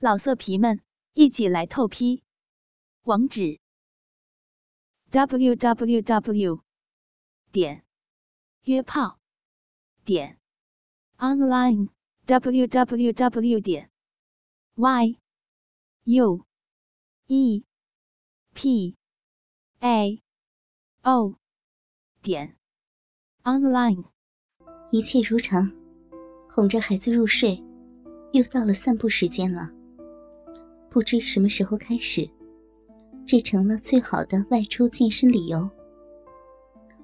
老色皮们，一起来透批！网址：w w w 点约炮点 online w w w 点 y u e p a o 点 online。一切如常，哄着孩子入睡，又到了散步时间了。不知什么时候开始，这成了最好的外出健身理由。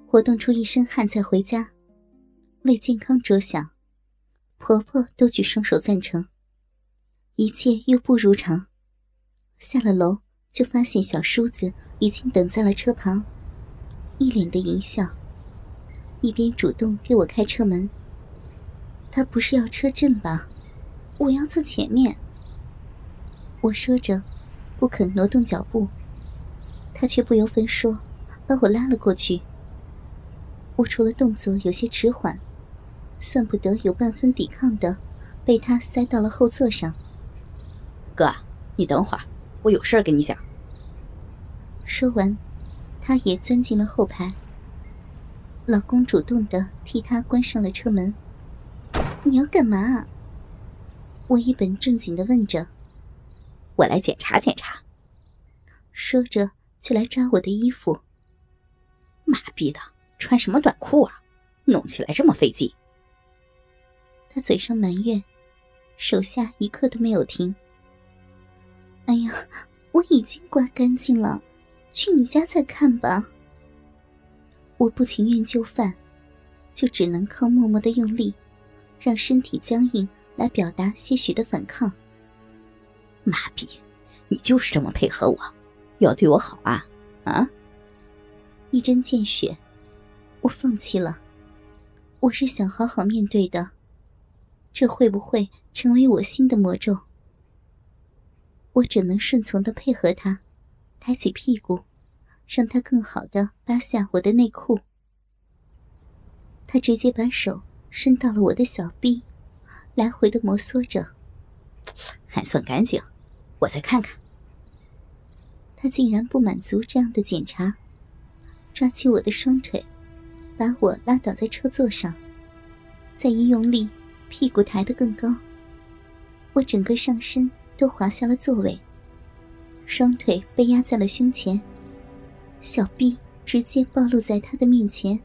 活动出一身汗再回家，为健康着想，婆婆都举双手赞成。一切又不如常，下了楼就发现小叔子已经等在了车旁，一脸的淫笑，一边主动给我开车门。他不是要车震吧？我要坐前面。我说着，不肯挪动脚步，他却不由分说，把我拉了过去。我除了动作有些迟缓，算不得有半分抵抗的，被他塞到了后座上。哥，你等会儿，我有事儿跟你讲。说完，他也钻进了后排。老公主动的替他关上了车门。你要干嘛？我一本正经的问着。我来检查检查。说着，就来抓我的衣服。妈逼的，穿什么短裤啊？弄起来这么费劲。他嘴上埋怨，手下一刻都没有停。哎呀，我已经刮干净了，去你家再看吧。我不情愿就范，就只能靠默默的用力，让身体僵硬来表达些许的反抗。妈逼，你就是这么配合我，要对我好啊？啊！一针见血，我放弃了。我是想好好面对的，这会不会成为我新的魔咒？我只能顺从的配合他，抬起屁股，让他更好的扒下我的内裤。他直接把手伸到了我的小臂，来回的摩挲着，还算干净。我再看看，他竟然不满足这样的检查，抓起我的双腿，把我拉倒在车座上，再一用力，屁股抬得更高，我整个上身都滑下了座位，双腿被压在了胸前，小臂直接暴露在他的面前。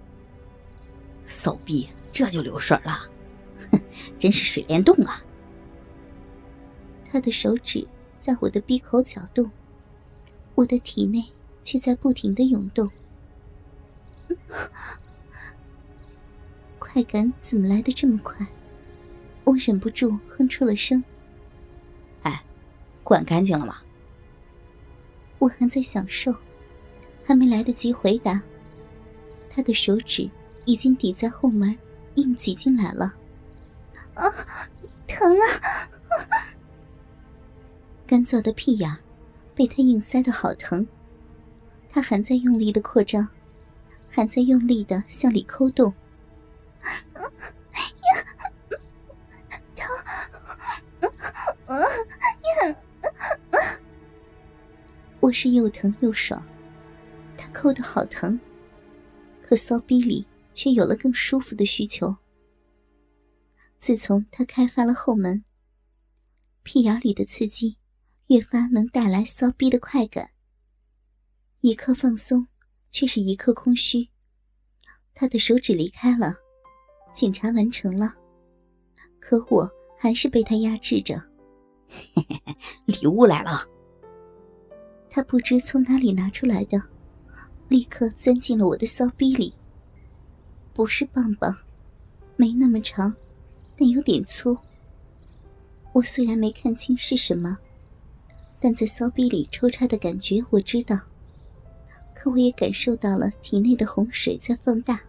骚逼，这就流水了，哼，真是水帘洞啊！他的手指。在我的闭口搅动，我的体内却在不停的涌动，快感怎么来的这么快？我忍不住哼出了声。哎，管干净了吗？我还在享受，还没来得及回答，他的手指已经抵在后门，硬挤进来了。啊，疼啊！干燥的屁眼被他硬塞的好疼，他还在用力的扩张，还在用力的向里抠动。我是又疼又爽，他抠的好疼，可骚逼里却有了更舒服的需求。自从他开发了后门，屁眼里的刺激。越发能带来骚逼的快感。一刻放松，却是一刻空虚。他的手指离开了，检查完成了，可我还是被他压制着。礼物来了。他不知从哪里拿出来的，立刻钻进了我的骚逼里。不是棒棒，没那么长，但有点粗。我虽然没看清是什么。但在骚逼里抽插的感觉我知道，可我也感受到了体内的洪水在放大。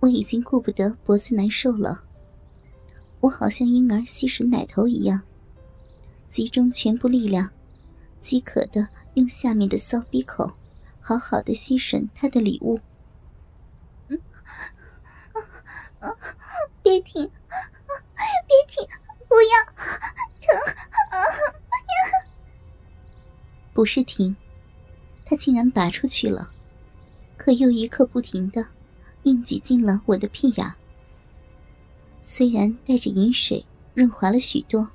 我已经顾不得脖子难受了，我好像婴儿吸吮奶头一样，集中全部力量，饥渴的用下面的骚逼口，好好的吸吮他的礼物。别停，别停，不要，不是停，他竟然拔出去了，可又一刻不停的硬挤进了我的屁眼。虽然带着饮水润滑了许多，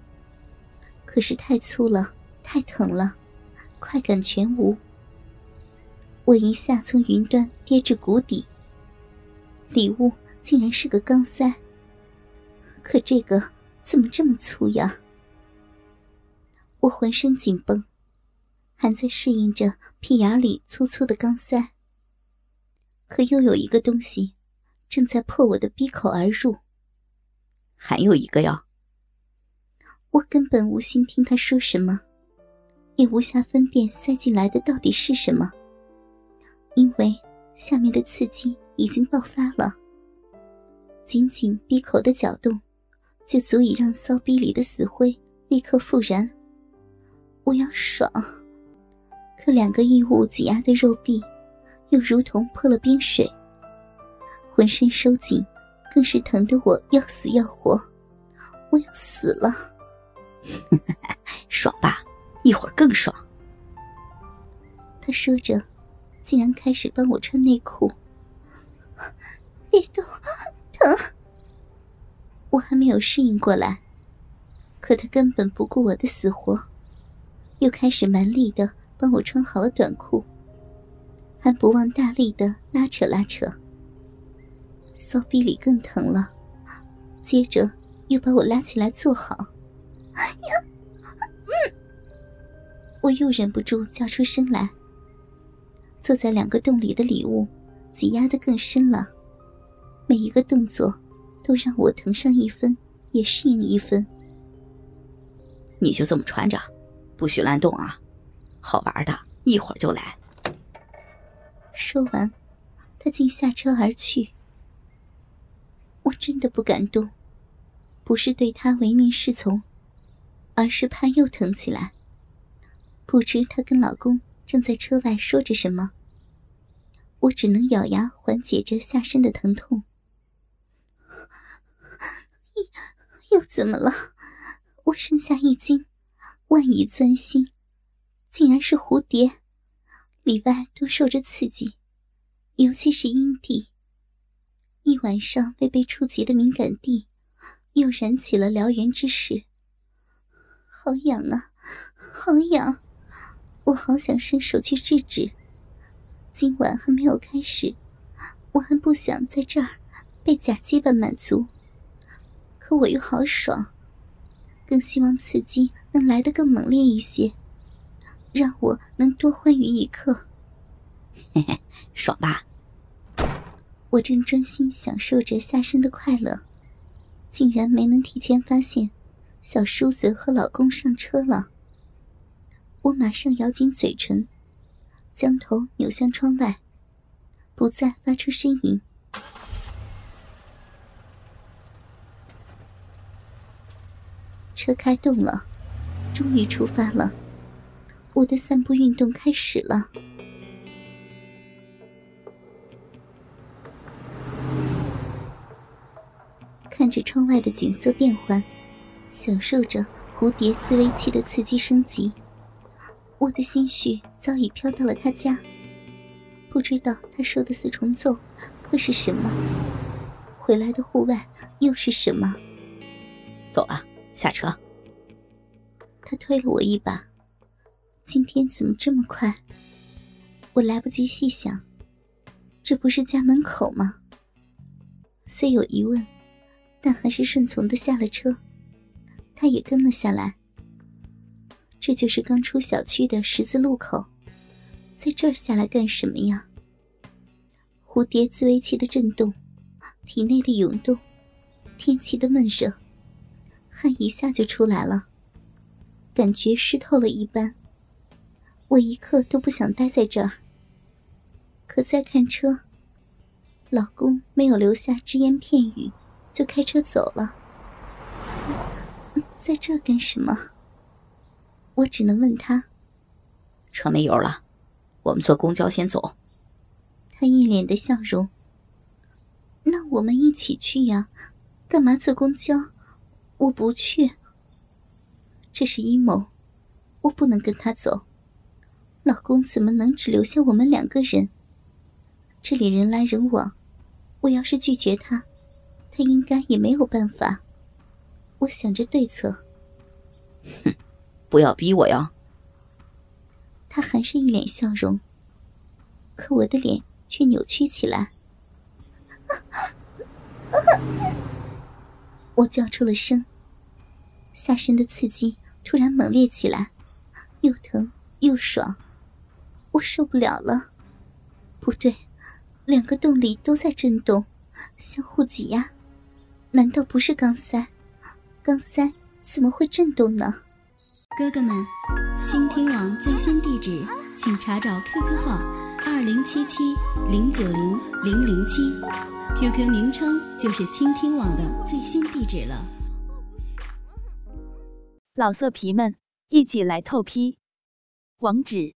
可是太粗了，太疼了，快感全无。我一下从云端跌至谷底。礼物竟然是个钢塞，可这个怎么这么粗呀？我浑身紧绷，还在适应着屁眼里粗粗的钢塞，可又有一个东西正在破我的鼻口而入。还有一个哟。我根本无心听他说什么，也无暇分辨塞进来的到底是什么，因为下面的刺激已经爆发了。仅仅闭口的搅动，就足以让骚逼里的死灰立刻复燃。我要爽，可两个异物挤压的肉壁，又如同泼了冰水，浑身收紧。更是疼得我要死要活，我要死了！爽吧，一会儿更爽。他说着，竟然开始帮我穿内裤。别动，疼！我还没有适应过来，可他根本不顾我的死活，又开始蛮力的帮我穿好了短裤，还不忘大力的拉扯拉扯。骚逼里更疼了，接着又把我拉起来坐好。我又忍不住叫出声来。坐在两个洞里的礼物，挤压的更深了，每一个动作都让我疼上一分，也适应一分。你就这么穿着，不许乱动啊！好玩的，一会儿就来。说完，他竟下车而去。我真的不敢动，不是对他唯命是从，而是怕又疼起来。不知她跟老公正在车外说着什么，我只能咬牙缓解着下身的疼痛。又怎么了？我身下一惊，万已钻心，竟然是蝴蝶，里外都受着刺激，尤其是阴蒂。一晚上未被触及的敏感地，又燃起了燎原之势。好痒啊，好痒！我好想伸手去制止。今晚还没有开始，我还不想在这儿被假鸡巴满足。可我又好爽，更希望刺激能来得更猛烈一些，让我能多欢愉一刻。嘿嘿，爽吧？我正专心享受着下身的快乐，竟然没能提前发现，小叔子和老公上车了。我马上咬紧嘴唇，将头扭向窗外，不再发出呻吟。车开动了，终于出发了。我的散步运动开始了。看着窗外的景色变换，享受着蝴蝶自慰器的刺激升级，我的心绪早已飘到了他家。不知道他说的四重奏会是什么，回来的户外又是什么？走啊，下车。他推了我一把。今天怎么这么快？我来不及细想，这不是家门口吗？虽有疑问。但还是顺从的下了车，他也跟了下来。这就是刚出小区的十字路口，在这儿下来干什么呀？蝴蝶自慰器的震动，体内的涌动，天气的闷热，汗一下就出来了，感觉湿透了一般。我一刻都不想待在这儿。可再看车，老公没有留下只言片语。就开车走了，在在这干什么？我只能问他。车没油了，我们坐公交先走。他一脸的笑容。那我们一起去呀，干嘛坐公交？我不去。这是阴谋，我不能跟他走。老公怎么能只留下我们两个人？这里人来人往，我要是拒绝他，他应该也没有办法。我想着对策。哼，不要逼我呀。他还是一脸笑容，可我的脸却扭曲起来。我叫出了声，下身的刺激突然猛烈起来，又疼又爽，我受不了了。不对，两个洞里都在震动，相互挤压。难道不是钢塞？钢塞怎么会震动呢？哥哥们，倾听网最新地址，请查找 QQ 号二零七七零九零零零七，QQ 名称就是倾听网的最新地址了。老色皮们，一起来透批，网址